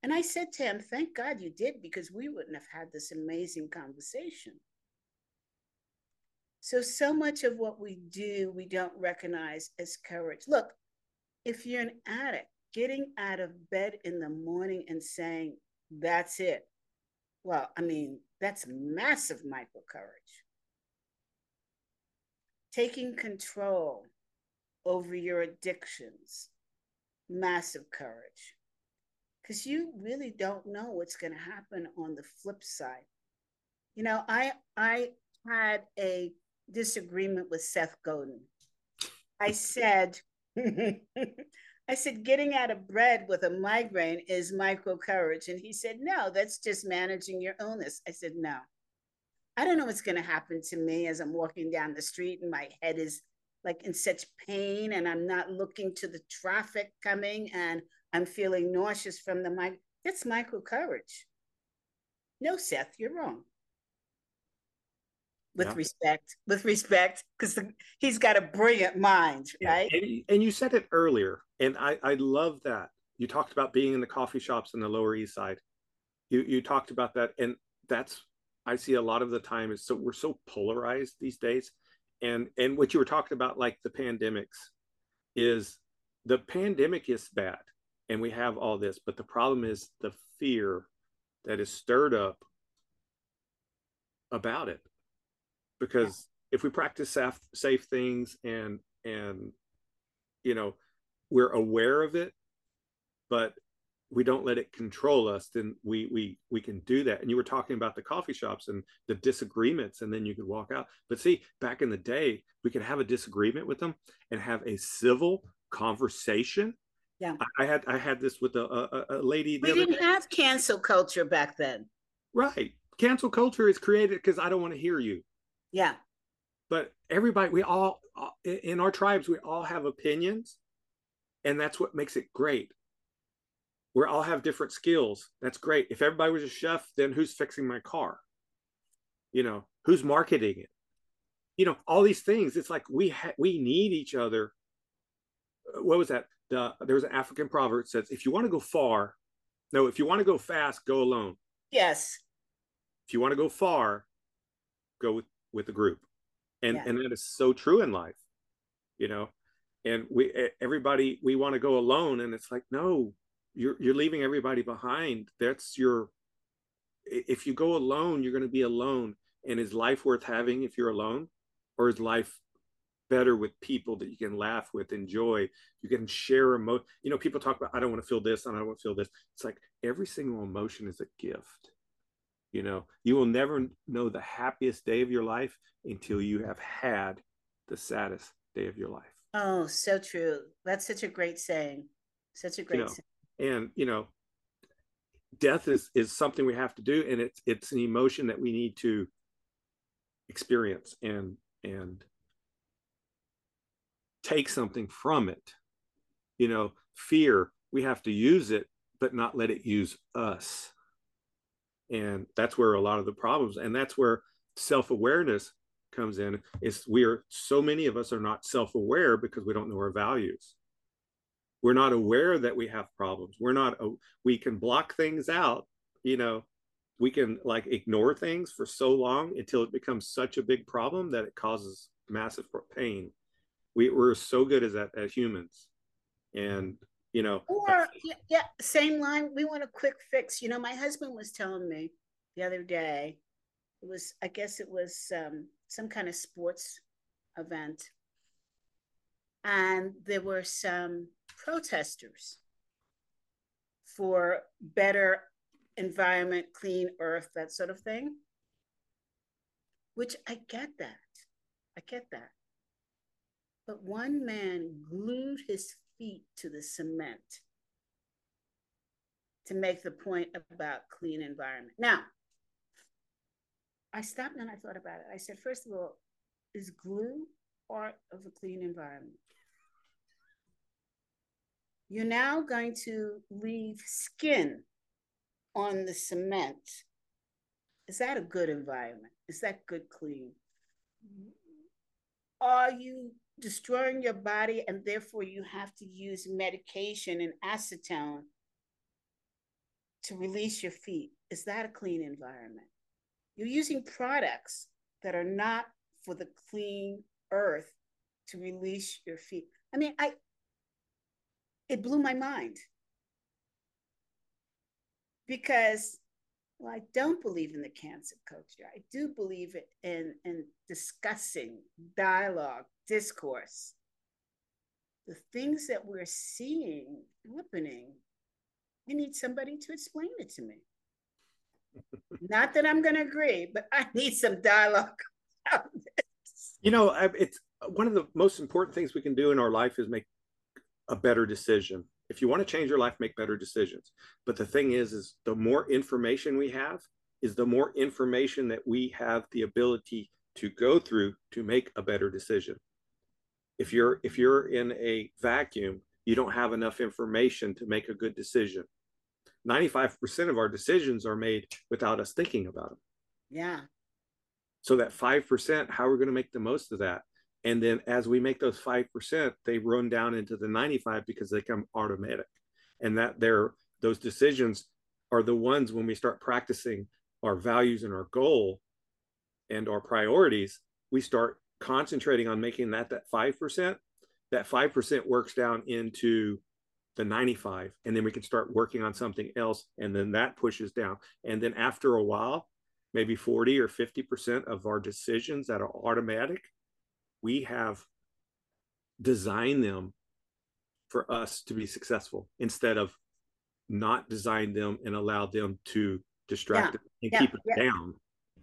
And I said to him, Thank God you did, because we wouldn't have had this amazing conversation. So, so much of what we do, we don't recognize as courage. Look, if you're an addict, getting out of bed in the morning and saying, That's it. Well, I mean, that's massive micro courage. Taking control over your addictions, massive courage because you really don't know what's going to happen on the flip side. You know, I I had a disagreement with Seth Godin. I said, I said, getting out of bed with a migraine is micro courage. And he said, no, that's just managing your illness. I said, no. I don't know what's going to happen to me as I'm walking down the street and my head is like in such pain and I'm not looking to the traffic coming and I'm feeling nauseous from the mic. That's micro courage. No, Seth, you're wrong. With yeah. respect, with respect, because he's got a brilliant mind, right? And, and, you said it earlier, and I, I love that. You talked about being in the coffee shops in the Lower East Side. You you talked about that, and that's I see a lot of the time is so we're so polarized these days, and and what you were talking about, like the pandemics, is the pandemic is bad and we have all this but the problem is the fear that is stirred up about it because yeah. if we practice safe, safe things and and you know we're aware of it but we don't let it control us then we we we can do that and you were talking about the coffee shops and the disagreements and then you could walk out but see back in the day we could have a disagreement with them and have a civil conversation yeah. I, I had I had this with a, a, a lady. We didn't have cancel culture back then. Right. Cancel culture is created because I don't want to hear you. Yeah. But everybody, we all in our tribes, we all have opinions, and that's what makes it great. We all have different skills. That's great. If everybody was a chef, then who's fixing my car? You know, who's marketing it? You know, all these things. It's like we ha- we need each other. Uh, what was that? the, there was an African proverb that says, if you want to go far, no, if you want to go fast, go alone. Yes. If you want to go far, go with, with a group. And, yeah. and that is so true in life, you know, and we, everybody, we want to go alone. And it's like, no, you're, you're leaving everybody behind. That's your, if you go alone, you're going to be alone. And is life worth having if you're alone? Or is life better with people that you can laugh with, enjoy. You can share emotion. You know, people talk about, I don't want to feel this, and I don't want to feel this. It's like every single emotion is a gift. You know, you will never know the happiest day of your life until you have had the saddest day of your life. Oh, so true. That's such a great saying. Such a great you know, saying. And, you know, death is is something we have to do and it's it's an emotion that we need to experience and and take something from it. You know, fear, we have to use it, but not let it use us. And that's where a lot of the problems, and that's where self awareness comes in. Is we are so many of us are not self aware because we don't know our values. We're not aware that we have problems. We're not, oh, we can block things out, you know, we can like ignore things for so long until it becomes such a big problem that it causes massive pain we, we're so good as that as humans and you know or yeah, yeah same line we want a quick fix you know my husband was telling me the other day it was i guess it was um some kind of sports event. And there were some protesters for better environment, clean earth, that sort of thing. Which I get that. I get that. But one man glued his feet to the cement to make the point about clean environment. Now, I stopped and I thought about it. I said, first of all, is glue part of a clean environment? You're now going to leave skin on the cement. Is that a good environment? Is that good clean? Mm-hmm. Are you destroying your body and therefore you have to use medication and acetone to release your feet? Is that a clean environment? You're using products that are not for the clean earth to release your feet. I mean, I it blew my mind because well, I don't believe in the cancel culture. I do believe in, in discussing dialogue, discourse. The things that we're seeing happening, I need somebody to explain it to me. Not that I'm going to agree, but I need some dialogue. You know, it's one of the most important things we can do in our life is make a better decision. If you want to change your life, make better decisions. But the thing is, is the more information we have, is the more information that we have the ability to go through to make a better decision. If you're if you're in a vacuum, you don't have enough information to make a good decision. 95% of our decisions are made without us thinking about them. Yeah. So that 5%, how are we going to make the most of that? And then as we make those 5%, they run down into the 95 because they come automatic. And that they're those decisions are the ones when we start practicing our values and our goal and our priorities, we start concentrating on making that that 5%. That 5% works down into the 95 and then we can start working on something else and then that pushes down and then after a while maybe 40 or 50% of our decisions that are automatic we have designed them for us to be successful instead of not design them and allow them to distract yeah. and yeah. keep it yeah. down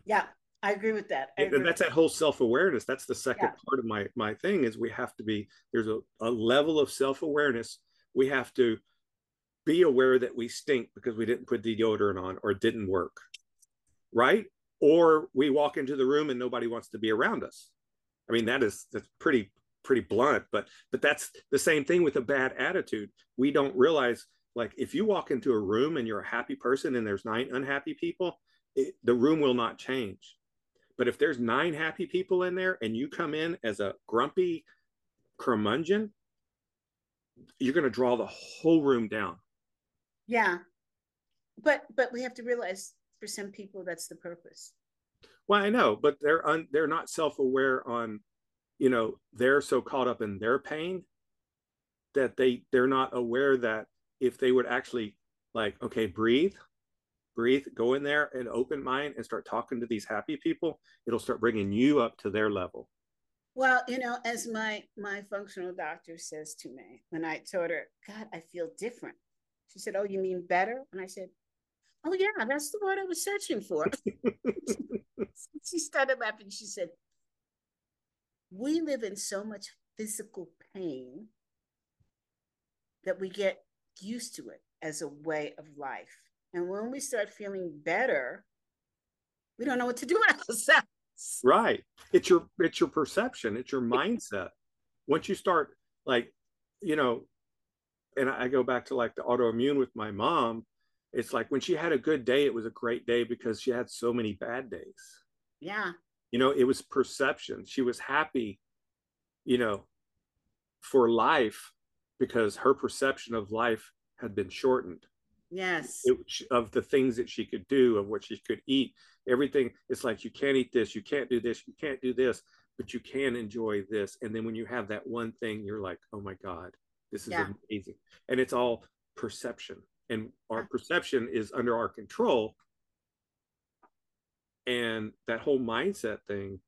yeah I agree with that. and that's that whole self-awareness. That's the second part of my my thing is we have to be there's a, a level of self-awareness we have to be aware that we stink because we didn't put deodorant on or didn't work right or we walk into the room and nobody wants to be around us i mean that is that's pretty pretty blunt but but that's the same thing with a bad attitude we don't realize like if you walk into a room and you're a happy person and there's nine unhappy people it, the room will not change but if there's nine happy people in there and you come in as a grumpy curmudgeon you're going to draw the whole room down. Yeah. But but we have to realize for some people that's the purpose. Well, I know, but they're un, they're not self-aware on you know, they're so caught up in their pain that they they're not aware that if they would actually like okay, breathe, breathe, go in there and open mind and start talking to these happy people, it'll start bringing you up to their level. Well, you know, as my my functional doctor says to me when I told her, God, I feel different. She said, Oh, you mean better? And I said, Oh yeah, that's the word I was searching for. she started laughing. She said, We live in so much physical pain that we get used to it as a way of life. And when we start feeling better, we don't know what to do with ourselves. Right. It's your it's your perception, it's your mindset. Once you start like, you know, and I go back to like the autoimmune with my mom, it's like when she had a good day, it was a great day because she had so many bad days. Yeah. You know, it was perception. She was happy, you know, for life because her perception of life had been shortened. Yes. It, of the things that she could do, of what she could eat, everything. It's like you can't eat this, you can't do this, you can't do this, but you can enjoy this. And then when you have that one thing, you're like, oh my God, this is yeah. amazing. And it's all perception. And our perception is under our control. And that whole mindset thing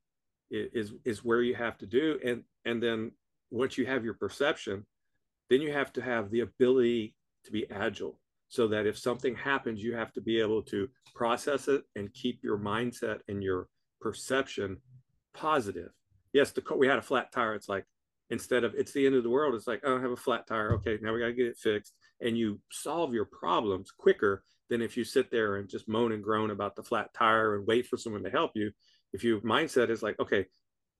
is is where you have to do. And and then once you have your perception then you have to have the ability to be agile so that if something happens you have to be able to process it and keep your mindset and your perception positive. Yes the we had a flat tire. It's like instead of it's the end of the world. It's like oh, i have a flat tire. Okay now we got to get it fixed and you solve your problems quicker than if you sit there and just moan and groan about the flat tire and wait for someone to help you if your mindset is like okay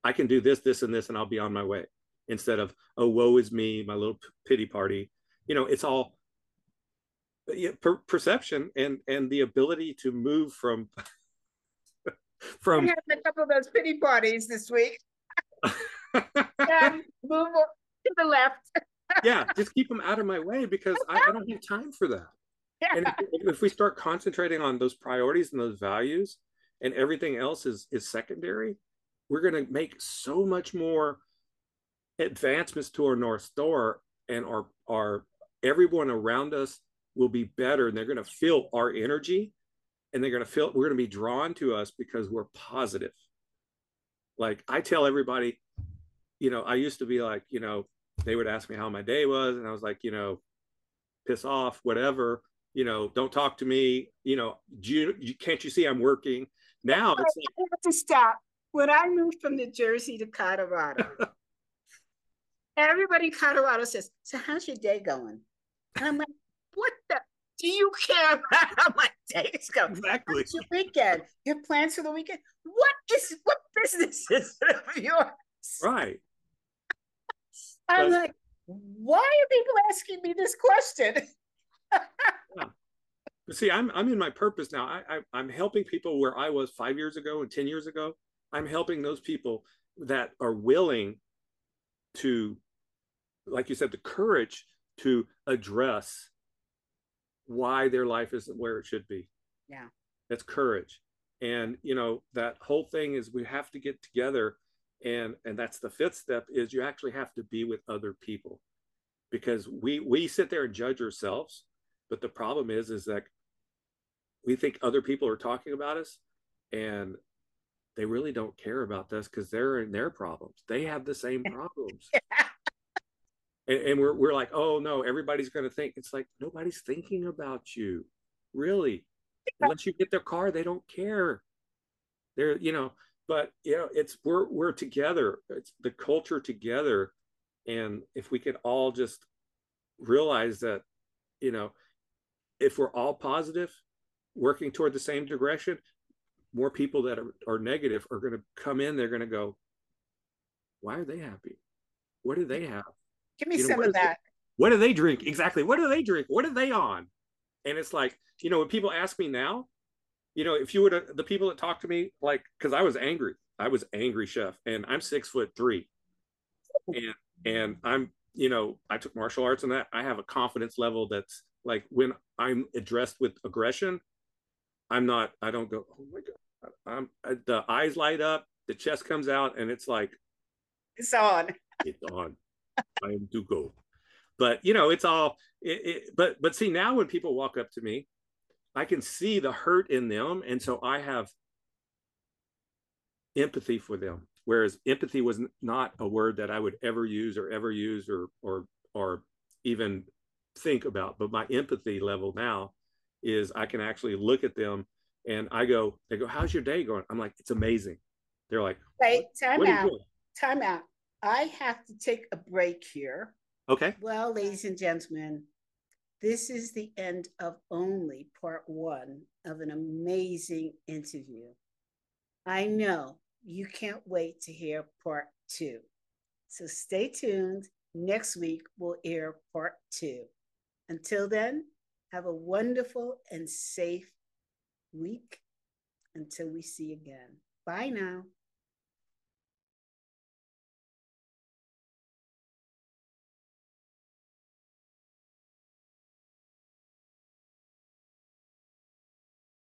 i can do this this and this and i'll be on my way instead of oh woe is me my little pity party you know it's all yeah, per- perception and and the ability to move from from I had a couple of those pity parties this week. and um, move to the left. Yeah, just keep them out of my way because I, I don't have time for that. Yeah. And if, if we start concentrating on those priorities and those values, and everything else is is secondary, we're going to make so much more advancements to our north star, and our our everyone around us will be better, and they're going to feel our energy, and they're going to feel we're going to be drawn to us because we're positive. Like I tell everybody, you know, I used to be like, you know, they would ask me how my day was, and I was like, you know, piss off, whatever. You know, don't talk to me. You know, you, you can't you see I'm working? Now it's like, I have to stop. When I moved from New Jersey to Colorado, everybody in Colorado says, "So how's your day going?" And I'm like, "What the? Do you care about how my day is going? Exactly. How's your weekend? Your plans for the weekend? What is what business is it of yours?" Right. I'm but, like, why are people asking me this question? yeah. See, I'm I'm in my purpose now. I, I I'm helping people where I was five years ago and ten years ago. I'm helping those people that are willing to, like you said, the courage to address why their life isn't where it should be. Yeah. That's courage. And you know, that whole thing is we have to get together and and that's the fifth step is you actually have to be with other people because we we sit there and judge ourselves but the problem is is that we think other people are talking about us and they really don't care about us because they're in their problems. They have the same problems. and, and, we're, we're like, oh no, everybody's going to think. It's like, nobody's thinking about you. Really. Once you get their car, they don't care. They're, you know, but you know, it's we're we're together. It's the culture together. And if we could all just realize that, you know, if we're all positive, working toward the same direction, more people that are, are negative are going to come in. They're going to go, why are they happy? What do they have? Give me you know, some of that. They, what do they drink? Exactly. What do they drink? What are they on? And it's like, you know, when people ask me now, you know, if you would the people that talk to me, like, because I was angry, I was angry chef, and I'm six foot three, and and I'm, you know, I took martial arts and that. I have a confidence level that's like when I'm addressed with aggression, I'm not, I don't go, oh my God. I'm, I, the eyes light up, the chest comes out, and it's like, it's on. It's on. I am to go. But, you know, it's all, it, it, but, but see, now when people walk up to me, I can see the hurt in them. And so I have empathy for them. Whereas empathy was not a word that I would ever use or ever use or, or, or even think about. But my empathy level now is I can actually look at them and I go, they go, how's your day going? I'm like, it's amazing. They're like, wait, time out, time out. I have to take a break here. Okay. Well, ladies and gentlemen, this is the end of only part one of an amazing interview. I know you can't wait to hear part two. So stay tuned. Next week, we'll air part two. Until then, have a wonderful and safe week until we see again. Bye now.